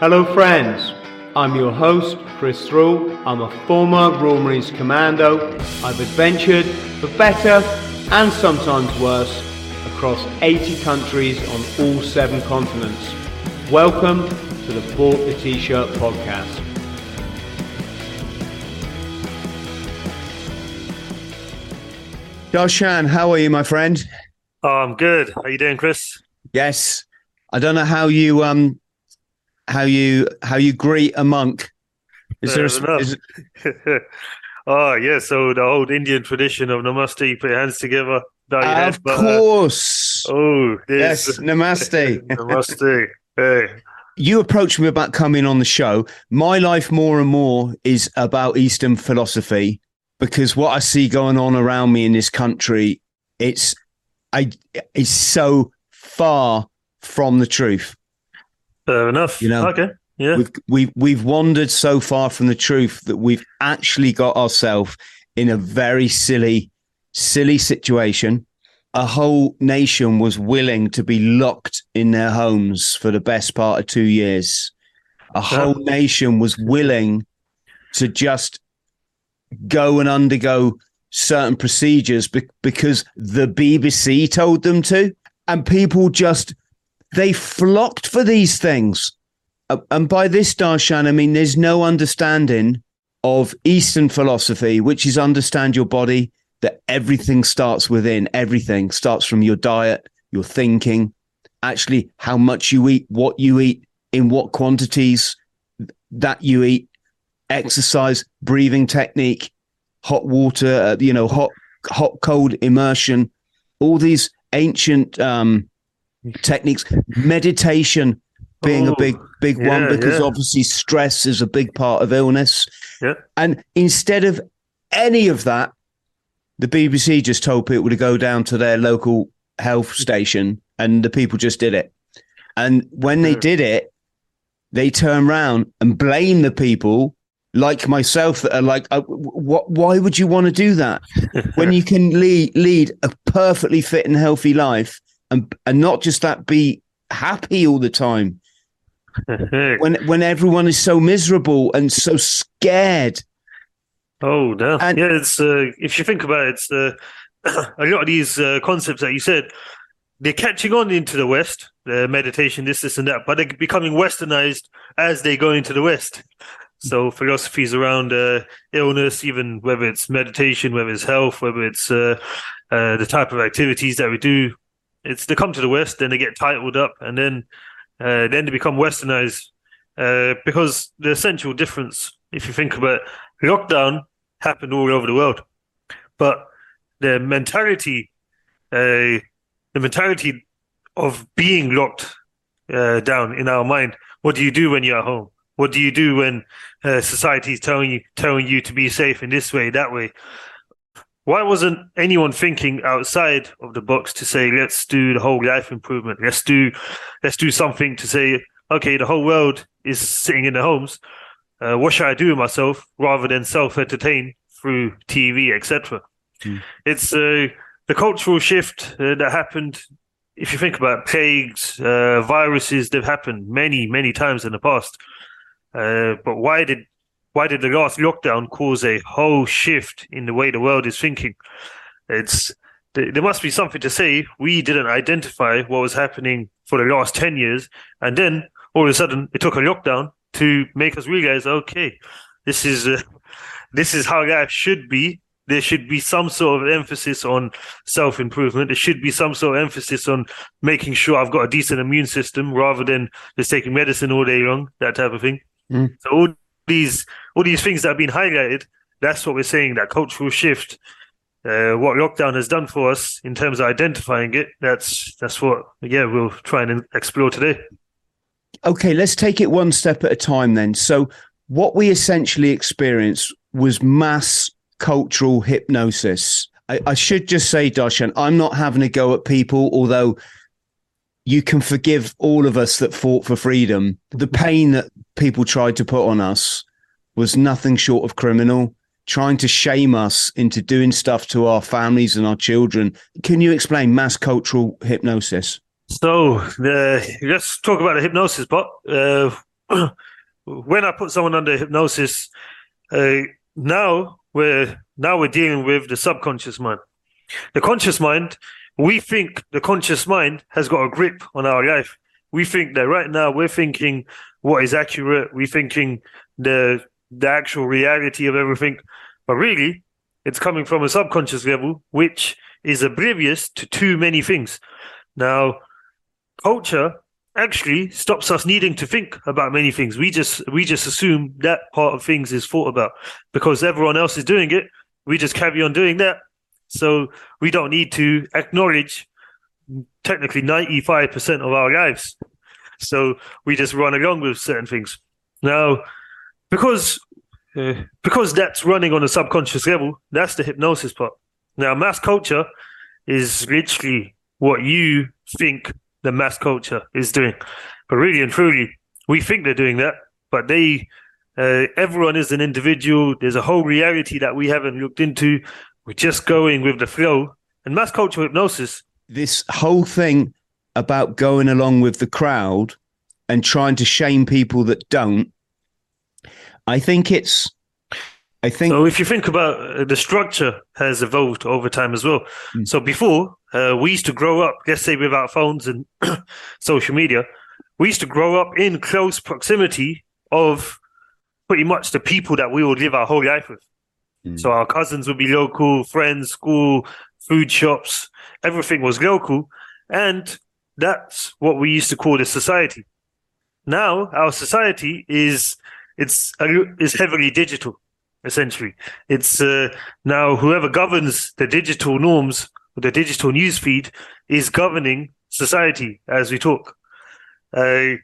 Hello, friends. I'm your host, Chris Thrall. I'm a former Royal Marines Commando. I've adventured for better and sometimes worse across 80 countries on all seven continents. Welcome to the Bought the T-Shirt podcast. Darshan, how are you, my friend? Oh, I'm good. How you doing, Chris? Yes. I don't know how you um how you how you greet a monk. Is there a, is, oh, yeah. So the old Indian tradition of namaste, put your hands together, bow your head. of but, uh, course. oh, yes, namaste. namaste. Hey. you approached me about coming on the show. My life more and more is about Eastern philosophy because what I see going on around me in this country, it's I it's so far from the truth. Fair enough. You know, okay. Yeah. We've we've we've wandered so far from the truth that we've actually got ourselves in a very silly, silly situation. A whole nation was willing to be locked in their homes for the best part of two years. A whole nation was willing to just go and undergo certain procedures be- because the BBC told them to, and people just they flocked for these things. Uh, and by this, Darshan, I mean there's no understanding of Eastern philosophy, which is understand your body, that everything starts within, everything starts from your diet, your thinking, actually how much you eat, what you eat, in what quantities that you eat, exercise, breathing technique, hot water, uh, you know, hot, hot, cold immersion, all these ancient um, techniques, meditation being a Oh, big, big one because yeah. obviously stress is a big part of illness. Yeah. And instead of any of that, the BBC just told people to go down to their local health station and the people just did it. And when they did it, they turn around and blame the people like myself that are like, uh, what, why would you want to do that when you can lead, lead a perfectly fit and healthy life and, and not just that be happy all the time when, when everyone is so miserable and so scared. Oh, damn. And- yeah, it's uh, if you think about it, it's uh, a lot of these uh, concepts that you said, they're catching on into the West, the meditation, this, this, and that, but they're becoming westernized as they go into the West. So philosophies around uh, illness, even whether it's meditation, whether it's health, whether it's uh, uh, the type of activities that we do, it's they come to the West, then they get titled up, and then uh, then they become westernized. Uh, because the essential difference, if you think about it, lockdown happened all over the world, but the mentality, uh, the mentality of being locked uh, down in our mind. What do you do when you're at home? What do you do when uh, society is telling you telling you to be safe in this way, that way? Why wasn't anyone thinking outside of the box to say, let's do the whole life improvement? Let's do, let's do something to say, okay, the whole world is sitting in their homes. Uh, what should I do with myself rather than self-entertain through TV, etc. Mm. It's uh, the cultural shift uh, that happened. If you think about plagues, uh, viruses, they've happened many, many times in the past. Uh, but why did why did the last lockdown cause a whole shift in the way the world is thinking? It's there must be something to say. We didn't identify what was happening for the last ten years, and then all of a sudden it took a lockdown to make us realize, okay, this is uh, this is how life should be. There should be some sort of emphasis on self improvement. There should be some sort of emphasis on making sure I've got a decent immune system rather than just taking medicine all day long, that type of thing. Mm. So all these all these things that have been highlighted, that's what we're saying, that cultural shift. Uh, what lockdown has done for us in terms of identifying it, that's that's what yeah we'll try and explore today. okay, let's take it one step at a time then. So, what we essentially experienced was mass cultural hypnosis. I, I should just say, Darshan, I'm not having a go at people, although you can forgive all of us that fought for freedom. The pain that people tried to put on us was nothing short of criminal, trying to shame us into doing stuff to our families and our children. Can you explain mass cultural hypnosis? So uh, let's talk about the hypnosis part. Uh, when I put someone under hypnosis, uh, now we're now we're dealing with the subconscious mind. The conscious mind, we think the conscious mind has got a grip on our life. We think that right now we're thinking what is accurate. We're thinking the the actual reality of everything, but really, it's coming from a subconscious level, which is oblivious to too many things. Now, culture actually stops us needing to think about many things. We just we just assume that part of things is thought about because everyone else is doing it. We just carry on doing that. So we don't need to acknowledge technically 95% of our lives. So we just run along with certain things. Now, because uh, because that's running on a subconscious level, that's the hypnosis part. Now, mass culture is literally what you think the mass culture is doing. But really and truly, we think they're doing that, but they, uh, everyone is an individual. There's a whole reality that we haven't looked into. We're just going with the flow. And mass culture hypnosis. This whole thing about going along with the crowd and trying to shame people that don't, I think it's I think so. If you think about uh, the structure has evolved over time as well. Mm. So before uh, we used to grow up, let's say without phones and social media, we used to grow up in close proximity of pretty much the people that we would live our whole life with. Mm. So our cousins would be local, friends, school, food shops, everything was local, and that's what we used to call the society. Now our society is it's is heavily digital essentially. It's uh, now whoever governs the digital norms, the digital news feed, is governing society as we talk. Uh,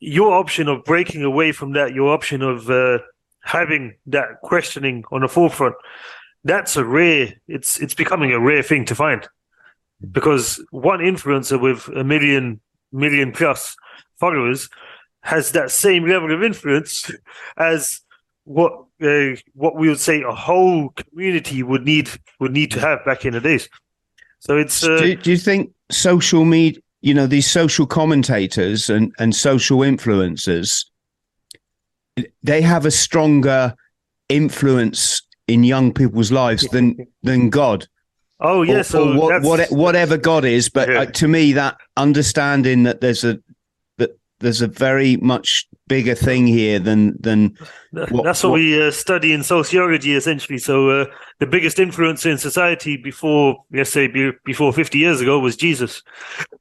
your option of breaking away from that, your option of uh, having that questioning on the forefront, that's a rare. It's it's becoming a rare thing to find, because one influencer with a million million plus followers has that same level of influence as what uh, what we would say a whole community would need would need to have back in the days. So it's. Uh, do, do you think social media, you know, these social commentators and and social influencers, they have a stronger influence in young people's lives than than God? Oh yes, yeah, so what, what, whatever God is, but yeah. uh, to me, that understanding that there's a that there's a very much bigger thing here than than what, that's what, what we uh, study in sociology essentially. So uh, the biggest influence in society before let's say be, before 50 years ago was jesus.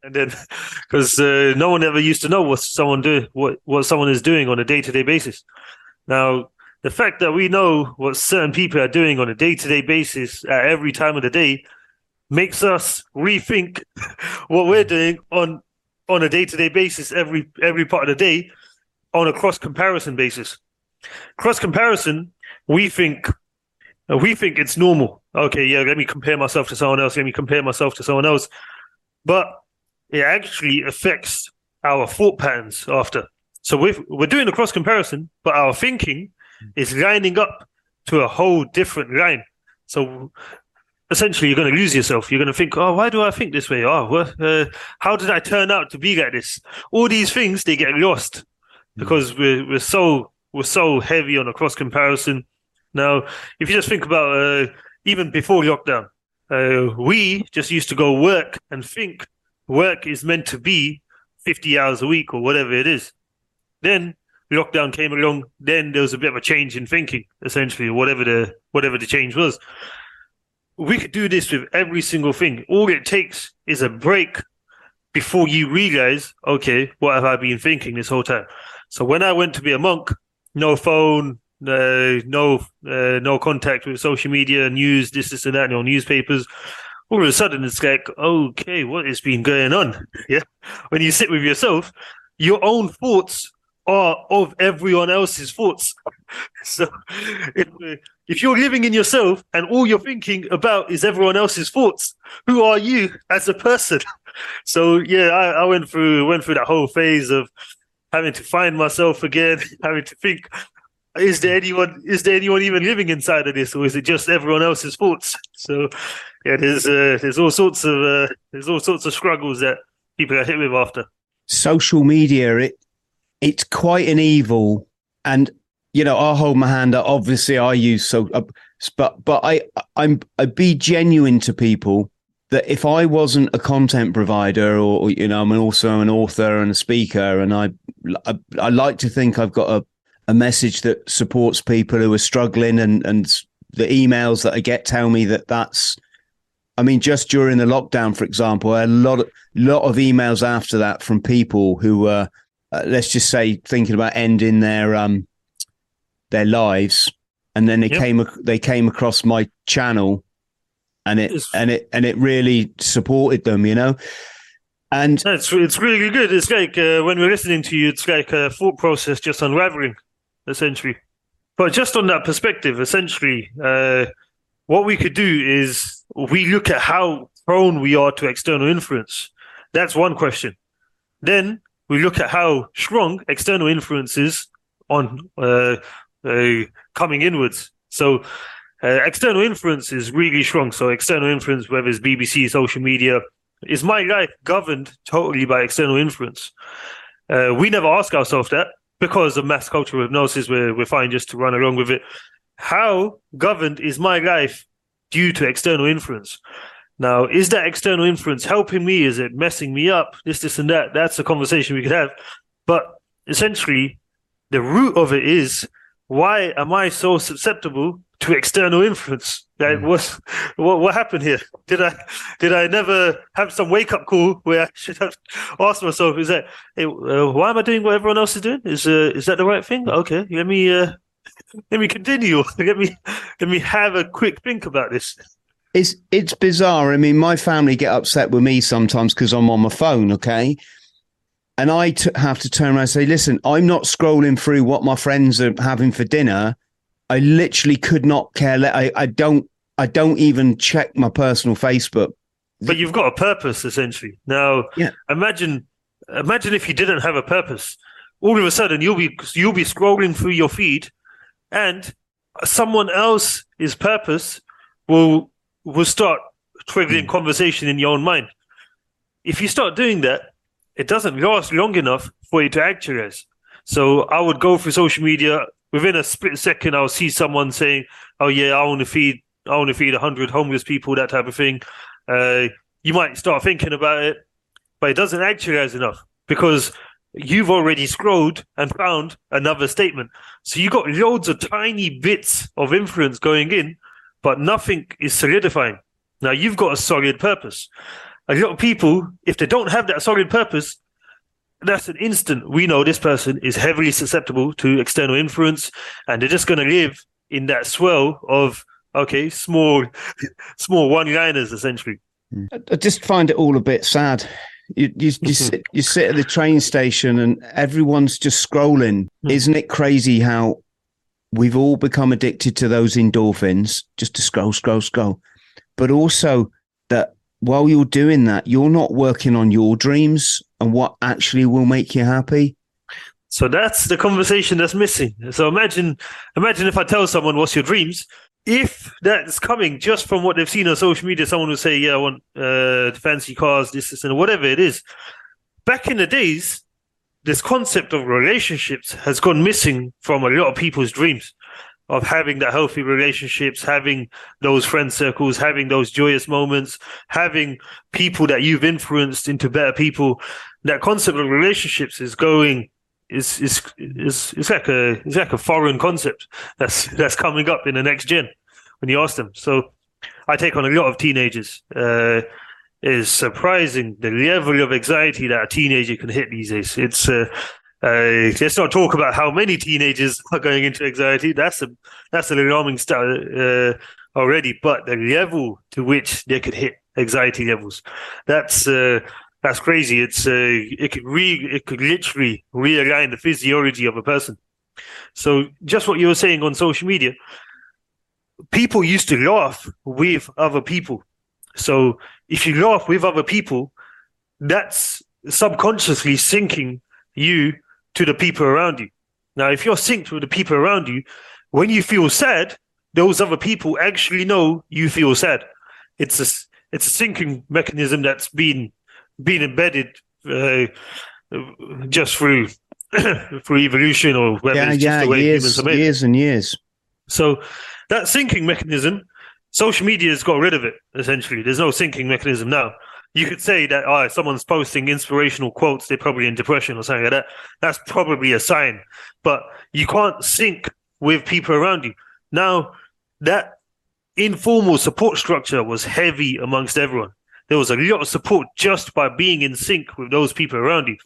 And then because uh, no one ever used to know what someone do what what someone is doing on a day-to-day basis. Now the fact that we know what certain people are doing on a day-to-day basis at every time of the day makes us rethink what we're doing on on a day to day basis every every part of the day on a cross comparison basis. Cross comparison, we think uh, we think it's normal. Okay, yeah, let me compare myself to someone else. Let me compare myself to someone else. But it actually affects our thought patterns after. So we're, we're doing a cross comparison, but our thinking is lining up to a whole different line. So essentially you're going to lose yourself. You're going to think, oh, why do I think this way? Oh, well, uh, how did I turn out to be like this? All these things they get lost. Because we're we're so we're so heavy on a cross comparison. Now, if you just think about uh, even before lockdown, uh, we just used to go work and think work is meant to be 50 hours a week or whatever it is. Then lockdown came along. Then there was a bit of a change in thinking, essentially, whatever the whatever the change was we could do this with every single thing. All it takes is a break before you realize, okay, what have I been thinking this whole time? So when I went to be a monk, no phone, uh, no, uh, no contact with social media, news, this, this, and that, no newspapers. All of a sudden, it's like, okay, what has been going on? Yeah. When you sit with yourself, your own thoughts are of everyone else's thoughts. so if, if you're living in yourself and all you're thinking about is everyone else's thoughts, who are you as a person? So yeah, I, I went through went through that whole phase of having to find myself again, having to think, is there anyone is there anyone even living inside of this, or is it just everyone else's thoughts? So yeah, there's uh, there's all sorts of uh, there's all sorts of struggles that people are hit with after. Social media, it it's quite an evil, and you know, I hold my hand up. Obviously, I use so, uh, but but I I'm I be genuine to people that if I wasn't a content provider, or, or you know, I'm also an author and a speaker, and I I, I like to think I've got a a message that supports people who are struggling and and the emails that I get tell me that that's I mean just during the lockdown for example a lot of lot of emails after that from people who were uh, let's just say thinking about ending their um their lives and then they yep. came they came across my channel and it it's, and it and it really supported them you know and it's it's really good it's like uh, when we're listening to you it's like a thought process just unraveling essentially. But just on that perspective, essentially, uh, what we could do is we look at how prone we are to external influence. That's one question. Then we look at how strong external influence is on uh, uh, coming inwards. So uh, external influence is really strong. So external influence, whether it's BBC, social media, is my life governed totally by external influence? Uh, we never ask ourselves that because of mass cultural hypnosis, we're, we're fine just to run along with it. How governed is my life due to external influence? Now, is that external influence helping me? Is it messing me up? This, this, and that. That's a conversation we could have. But essentially, the root of it is why am I so susceptible to external influence. Like, mm. what, what what happened here? Did I did I never have some wake up call where I should have asked myself, is that hey, uh, why am I doing what everyone else is doing? Is uh, is that the right thing? Okay, let me uh, let me continue. let me let me have a quick think about this. It's it's bizarre. I mean, my family get upset with me sometimes because I'm on my phone. Okay. And I t- have to turn around and say, listen, I'm not scrolling through what my friends are having for dinner. I literally could not care. Le- I, I don't. I don't even check my personal Facebook. But you've got a purpose, essentially. Now, yeah. imagine, imagine if you didn't have a purpose. All of a sudden, you'll be you'll be scrolling through your feed, and someone else's purpose will will start triggering mm. conversation in your own mind. If you start doing that, it doesn't last long enough for you to actualize. So I would go through social media within a split second, I'll see someone saying, "Oh yeah, I want to feed, I want to feed hundred homeless people," that type of thing. Uh, you might start thinking about it, but it doesn't actualize enough because you've already scrolled and found another statement. So you've got loads of tiny bits of influence going in, but nothing is solidifying. Now you've got a solid purpose. A lot of people, if they don't have that solid purpose, that's an instant. We know this person is heavily susceptible to external influence and they're just going to live in that swell of okay small small one liners essentially i just find it all a bit sad. You you, you, sit, you sit at the train station and everyone's just scrolling. Hmm. isn't it crazy how we've all become addicted to those endorphins? Just to scroll scroll scroll. But also while you're doing that, you're not working on your dreams and what actually will make you happy. So that's the conversation that's missing. So imagine, imagine if I tell someone what's your dreams. If that's coming just from what they've seen on social media, someone will say, "Yeah, I want uh, fancy cars, this, this, and whatever it is." Back in the days, this concept of relationships has gone missing from a lot of people's dreams of having that healthy relationships, having those friend circles, having those joyous moments, having people that you've influenced into better people. That concept of relationships is going is is is it's like a it's like a foreign concept that's that's coming up in the next gen when you ask them. So I take on a lot of teenagers. Uh, is surprising the level of anxiety that a teenager can hit these days. It's uh, uh, let's not talk about how many teenagers are going into anxiety. That's a that's an alarming start uh, already. But the level to which they could hit anxiety levels, that's uh, that's crazy. It's uh, it could re it could literally realign the physiology of a person. So just what you were saying on social media, people used to laugh with other people. So if you laugh with other people, that's subconsciously syncing you to the people around you. Now, if you're synced with the people around you, when you feel sad, those other people actually know you feel sad. It's a it's a syncing mechanism that's been been embedded uh, just through through evolution or whether Yeah, it's yeah, just the way years, humans are made. years and years. So that syncing mechanism, social media has got rid of it. Essentially, there's no syncing mechanism now. You could say that oh, someone's posting inspirational quotes, they're probably in depression or something like that. That's probably a sign, but you can't sync with people around you. Now that informal support structure was heavy amongst everyone. There was a lot of support just by being in sync with those people around you.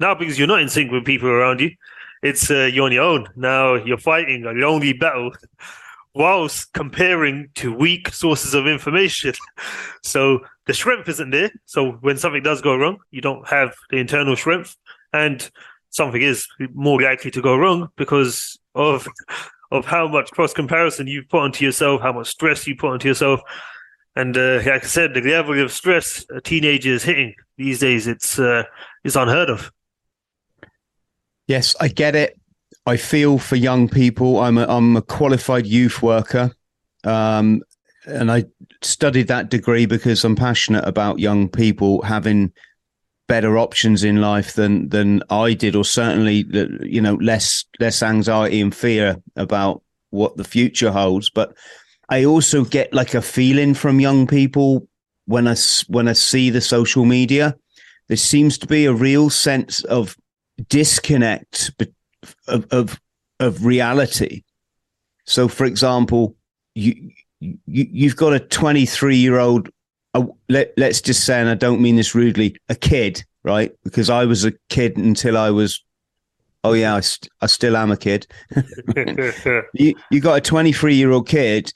Now, because you're not in sync with people around you, it's uh, you're on your own. Now you're fighting a lonely battle whilst comparing to weak sources of information. so the strength isn't there. So when something does go wrong, you don't have the internal strength, and something is more likely to go wrong because of of how much cross comparison you put onto yourself, how much stress you put onto yourself. And uh, like I said, the level of stress a teenager is hitting these days, it's uh, it's unheard of. Yes, I get it. I feel for young people. I'm a, I'm a qualified youth worker, um, and I studied that degree because I'm passionate about young people having better options in life than than I did, or certainly you know less less anxiety and fear about what the future holds. But I also get like a feeling from young people when I when I see the social media. There seems to be a real sense of disconnect of, of of reality. So, for example, you, you you've got a 23 year old. Uh, let let's just say, and I don't mean this rudely, a kid, right? Because I was a kid until I was. Oh yeah, I, st- I still am a kid. you you got a 23 year old kid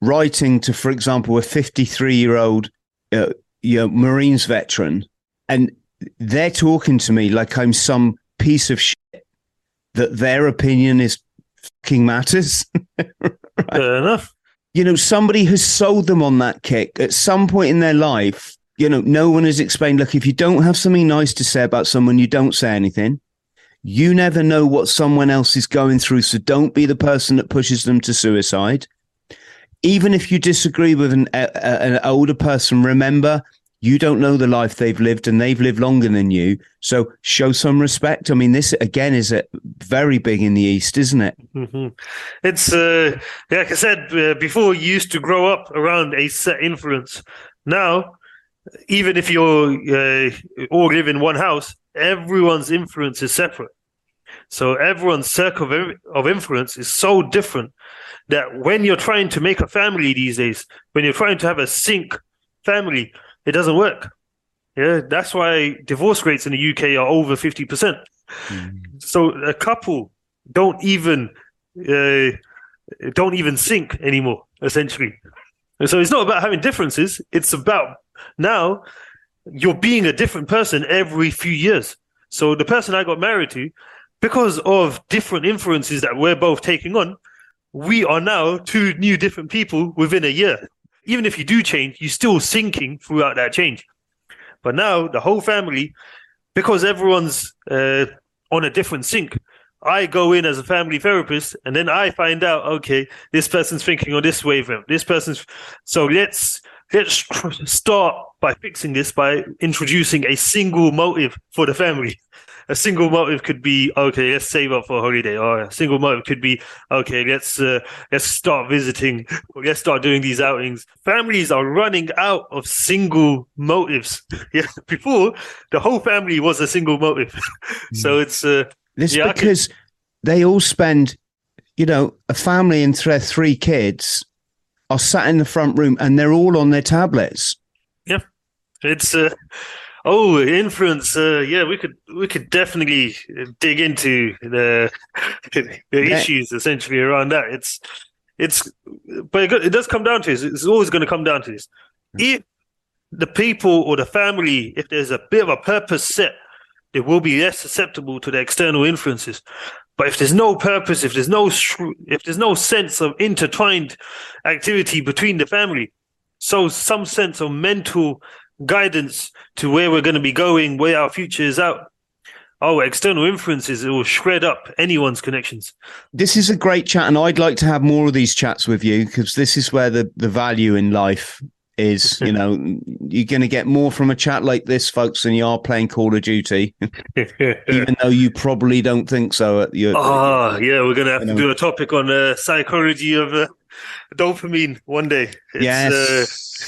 writing to, for example, a 53 year old uh, you know, Marines veteran, and they're talking to me like I'm some piece of shit that their opinion is fucking matters. Fair enough. you know, somebody has sold them on that kick at some point in their life. You know, no one has explained, look, if you don't have something nice to say about someone, you don't say anything. You never know what someone else is going through. So don't be the person that pushes them to suicide. Even if you disagree with an, a, a- an older person, remember, you don't know the life they've lived and they've lived longer than you. So show some respect. I mean, this again is a, very big in the East, isn't it? hmm It's uh, like I said uh, before. You used to grow up around a set influence. Now, even if you're uh, all live in one house, everyone's influence is separate. So everyone's circle of, of influence is so different that when you're trying to make a family these days, when you're trying to have a sync family, it doesn't work. Yeah, that's why divorce rates in the UK are over fifty percent. So a couple don't even uh, don't even sync anymore. Essentially, and so it's not about having differences. It's about now you're being a different person every few years. So the person I got married to, because of different influences that we're both taking on, we are now two new different people within a year. Even if you do change, you're still syncing throughout that change. But now the whole family, because everyone's uh, on a different sync, I go in as a family therapist and then I find out, okay, this person's thinking on this wavelength. This person's so let's let's start by fixing this by introducing a single motive for the family. A single motive could be okay. Let's save up for a holiday. Or a single motive could be okay. Let's uh, let's start visiting. Let's start doing these outings. Families are running out of single motives. Yeah, before the whole family was a single motive. so it's uh, This Yeah, I can- because they all spend, you know, a family and their three kids are sat in the front room and they're all on their tablets. Yeah, it's uh, oh influence. Uh, yeah, we could we could definitely dig into the the Yeah. issues essentially around that. It's it's but it, it does come down to this. It's always going to come down to this. If the people or the family, if there's a bit of a purpose set, they will be less susceptible to the external influences. But if there's no purpose, if there's no if there's no sense of intertwined activity between the family, so some sense of mental guidance to where we're going to be going, where our future is out, oh, external influences, it will shred up anyone's connections. This is a great chat, and I'd like to have more of these chats with you because this is where the, the value in life is. You know, you're going to get more from a chat like this, folks, than you are playing Call of Duty, even though you probably don't think so. At your, oh, yeah, we're going to have to know. do a topic on the uh, psychology of uh, dopamine one day. It's, yes,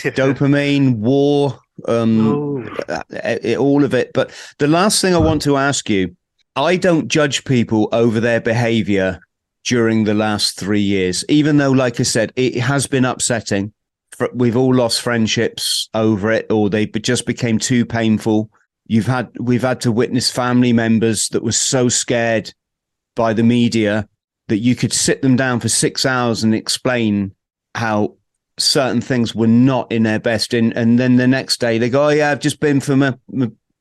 uh, dopamine, war, um, oh. Uh, all of it. But the last thing I want to ask you, I don't judge people over their behavior during the last three years, even though, like I said, it has been upsetting. We've all lost friendships over it, or they just became too painful. You've had, we've had to witness family members that were so scared by the media that you could sit them down for six hours and explain how certain things were not in their best in and then the next day they go oh yeah i've just been from a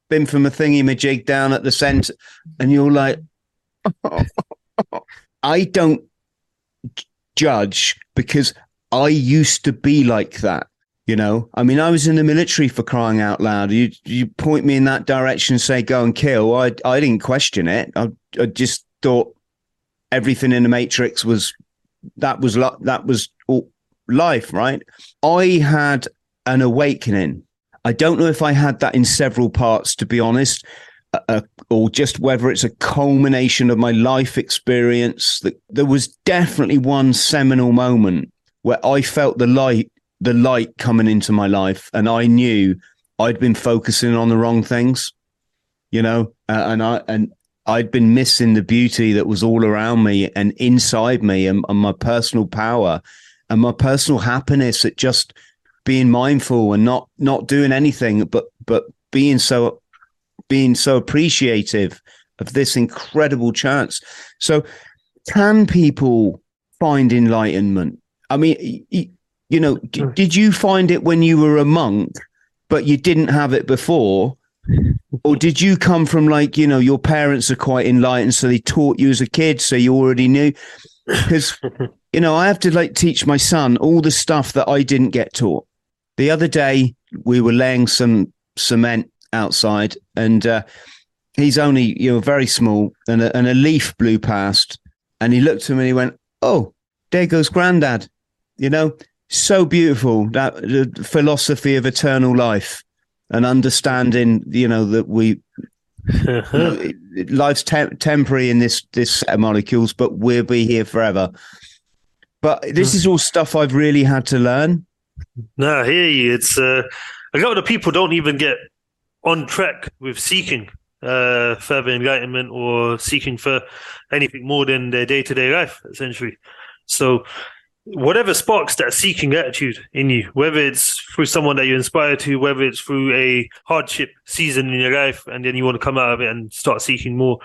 been from a thingy majig down at the center and you're like i don't judge because i used to be like that you know? I mean i was in the military for crying out loud. You you point me in that direction and say go and kill i i didn't question it. I, I just thought everything in the matrix was that was that was all life, right? I had an awakening. I don't know if I had that in several parts, to be honest, uh, uh, or just whether it's a culmination of my life experience. That there was definitely one seminal moment where I felt the light, the light coming into my life, and I knew I'd been focusing on the wrong things, you know, uh, and I and I'd been missing the beauty that was all around me and inside me and, and my personal power and my personal happiness at just being mindful and not not doing anything but but being so being so appreciative of this incredible chance. So can people find enlightenment? I mean you know hmm. did you find it when you were a monk but you didn't have it before? Or did you come from like you know your parents are quite enlightened so they taught you as a kid so you already knew? Because you know, I have to like teach my son all the stuff that I didn't get taught. The other day, we were laying some cement outside, and uh, he's only you know very small, and a, and a leaf blew past, and he looked at me and he went, "Oh, there goes Granddad." You know, so beautiful that the philosophy of eternal life and understanding. You know that we life's te- temporary in this this set of molecules, but we'll be here forever. But this hmm. is all stuff I've really had to learn. No, I hear you. It's uh, a lot of people don't even get on track with seeking uh, further enlightenment or seeking for anything more than their day to day life, essentially. So, whatever sparks that seeking attitude in you, whether it's through someone that you inspire to, whether it's through a hardship season in your life, and then you want to come out of it and start seeking more,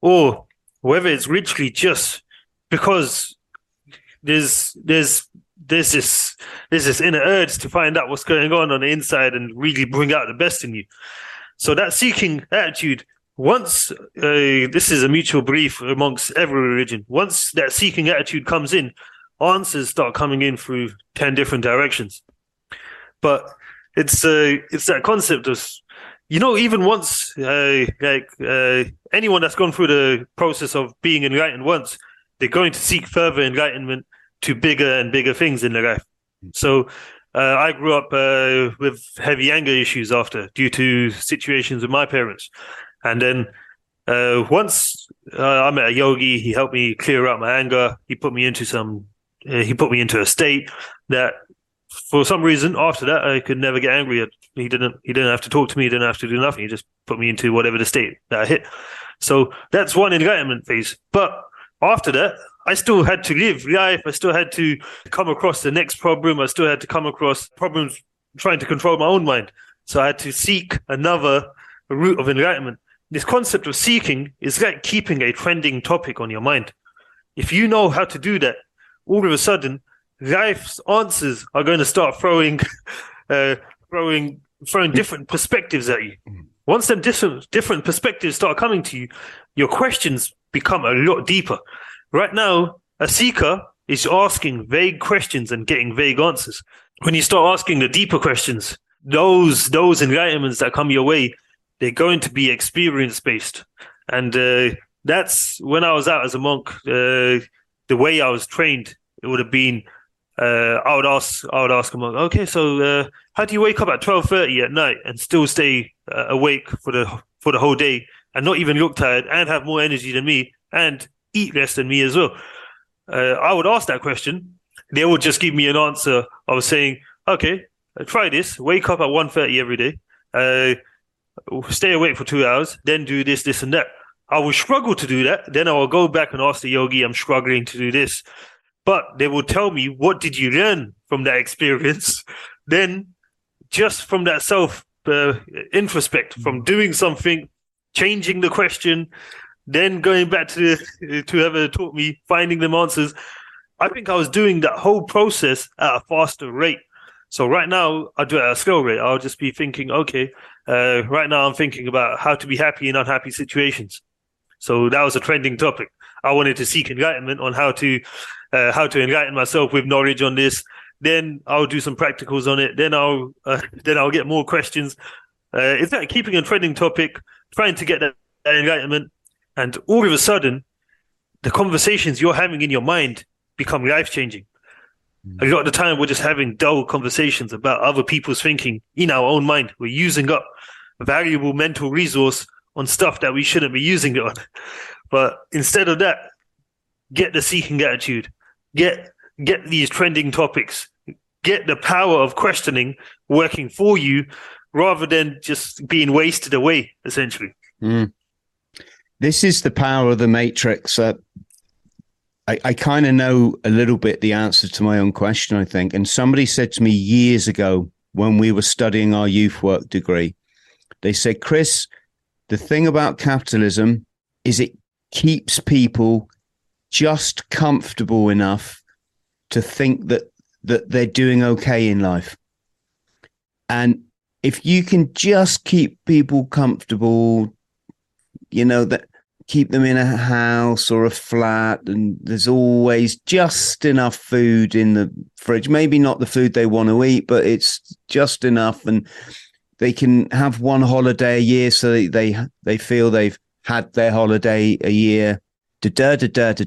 or whether it's literally just because there's there's there's this there's this inner urge to find out what's going on on the inside and really bring out the best in you. So that seeking attitude, once uh, this is a mutual belief amongst every religion, once that seeking attitude comes in, answers start coming in through ten different directions. But it's uh, it's that concept of you know even once uh, like uh, anyone that's gone through the process of being enlightened once they're going to seek further enlightenment to bigger and bigger things in their life. So uh, I grew up uh, with heavy anger issues after due to situations with my parents, and then uh, once uh, I met a yogi, he helped me clear out my anger. He put me into some, uh, he put me into a state that, for some reason, after that I could never get angry at. He didn't. He didn't have to talk to me. He didn't have to do nothing. He just put me into whatever the state that I hit. So that's one enlightenment phase. But after that, I still had to live life. I still had to come across the next problem. I still had to come across problems trying to control my own mind. So I had to seek another route of enlightenment. This concept of seeking is like keeping a trending topic on your mind. If you know how to do that, all of a sudden, life's answers are going to start throwing, uh, throwing throwing different perspectives at you. Once them different different perspectives start coming to you, your questions become a lot deeper. Right now, a seeker is asking vague questions and getting vague answers. When you start asking the deeper questions, those those enlightenments that come your way, they're going to be experience based, and uh, that's when I was out as a monk. Uh, the way I was trained, it would have been. Uh, I would ask, I would ask monk, okay, so uh, how do you wake up at twelve thirty at night and still stay uh, awake for the for the whole day and not even look tired and have more energy than me and eat less than me as well? Uh, I would ask that question. They would just give me an answer of saying, okay, try this, wake up at 1.30 every day, uh, stay awake for two hours, then do this, this, and that. I will struggle to do that. Then I will go back and ask the yogi, I'm struggling to do this. But they will tell me, what did you learn from that experience? then just from that self uh, introspect, from doing something, changing the question, then going back to to whoever taught me, finding them answers. I think I was doing that whole process at a faster rate. So right now I do it at a slow rate. I'll just be thinking, okay, uh, right now I'm thinking about how to be happy in unhappy situations. So that was a trending topic. I wanted to seek enlightenment on how to uh, how to enlighten myself with knowledge on this. Then I'll do some practicals on it. Then I'll uh, then I'll get more questions. Uh, is that keeping a trending topic, trying to get that, that enlightenment, and all of a sudden, the conversations you're having in your mind become life changing. A lot of the time, we're just having dull conversations about other people's thinking in our own mind. We're using up a valuable mental resource on stuff that we shouldn't be using it on. But instead of that, get the seeking attitude, get get these trending topics, get the power of questioning working for you, rather than just being wasted away. Essentially. Mm. This is the power of the matrix. Uh, I, I kind of know a little bit the answer to my own question, I think. And somebody said to me years ago when we were studying our youth work degree, they said, Chris, the thing about capitalism is it keeps people just comfortable enough to think that that they're doing okay in life. And if you can just keep people comfortable, you know, that keep them in a house or a flat and there's always just enough food in the fridge maybe not the food they want to eat but it's just enough and they can have one holiday a year so they they, they feel they've had their holiday a year da, da, da, da, da.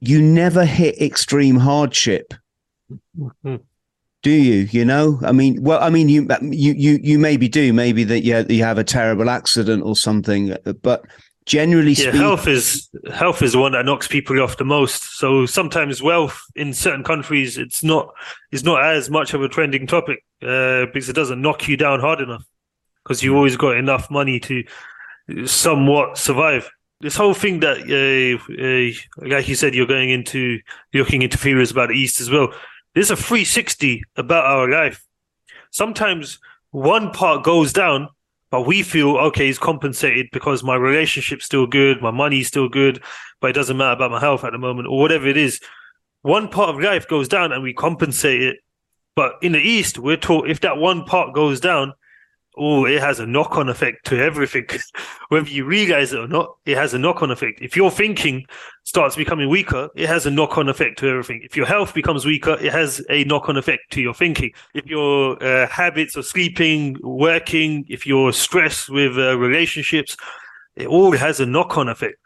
you never hit extreme hardship mm-hmm. do you you know i mean well i mean you you you, you maybe do maybe that yeah you have a terrible accident or something but generally yeah, speaking, health is health is the one that knocks people off the most. So sometimes wealth in certain countries it's not it's not as much of a trending topic uh, because it doesn't knock you down hard enough because you've always got enough money to somewhat survive. This whole thing that, uh, uh, like you said, you're going into looking into theories about the East as well. There's a 360 about our life. Sometimes one part goes down but we feel okay, he's compensated because my relationship's still good, my money's still good, but it doesn't matter about my health at the moment or whatever it is. One part of life goes down and we compensate it. But in the East, we're taught if that one part goes down, oh, it has a knock on effect to everything. Whether you realize it or not, it has a knock on effect. If your thinking starts becoming weaker, it has a knock on effect to everything. If your health becomes weaker, it has a knock on effect to your thinking. If your uh, habits of sleeping, working, if you're stressed with uh, relationships, it all has a knock on effect.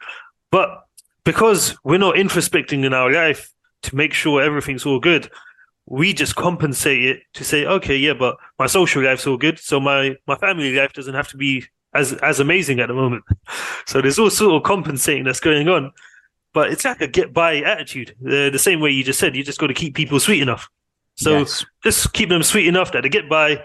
But because we're not introspecting in our life to make sure everything's all good, we just compensate it to say, okay, yeah, but my social life's all good, so my my family life doesn't have to be as as amazing at the moment. So there's all sort of compensating that's going on, but it's like a get by attitude. Uh, the same way you just said, you just got to keep people sweet enough. So yes. just keep them sweet enough that they get by.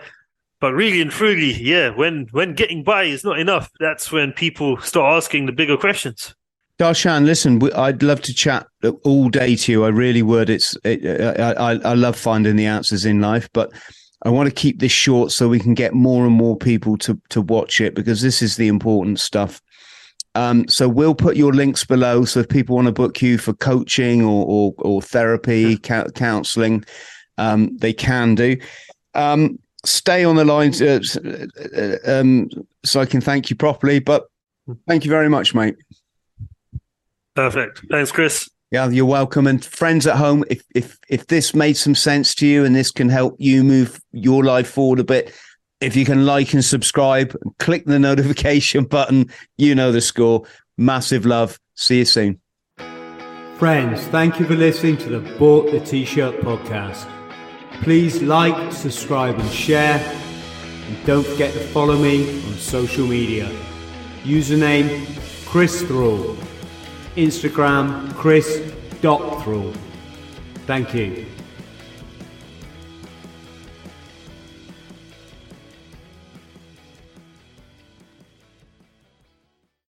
But really and truly, yeah, when when getting by is not enough, that's when people start asking the bigger questions. Darshan, listen, I'd love to chat all day to you. I really would. It's it, I, I love finding the answers in life, but I want to keep this short so we can get more and more people to to watch it because this is the important stuff. Um, so we'll put your links below. So if people want to book you for coaching or or, or therapy, counselling, um, they can do. Um, stay on the line uh, uh, um, so I can thank you properly. But thank you very much, mate. Perfect. Thanks, Chris. Yeah, you're welcome. And friends at home, if if if this made some sense to you and this can help you move your life forward a bit, if you can like and subscribe, click the notification button, you know the score. Massive love. See you soon. Friends, thank you for listening to the Bought the T-Shirt podcast. Please like, subscribe and share. And don't forget to follow me on social media. Username Chris Thrall. Instagram chris.thrall. Thank you.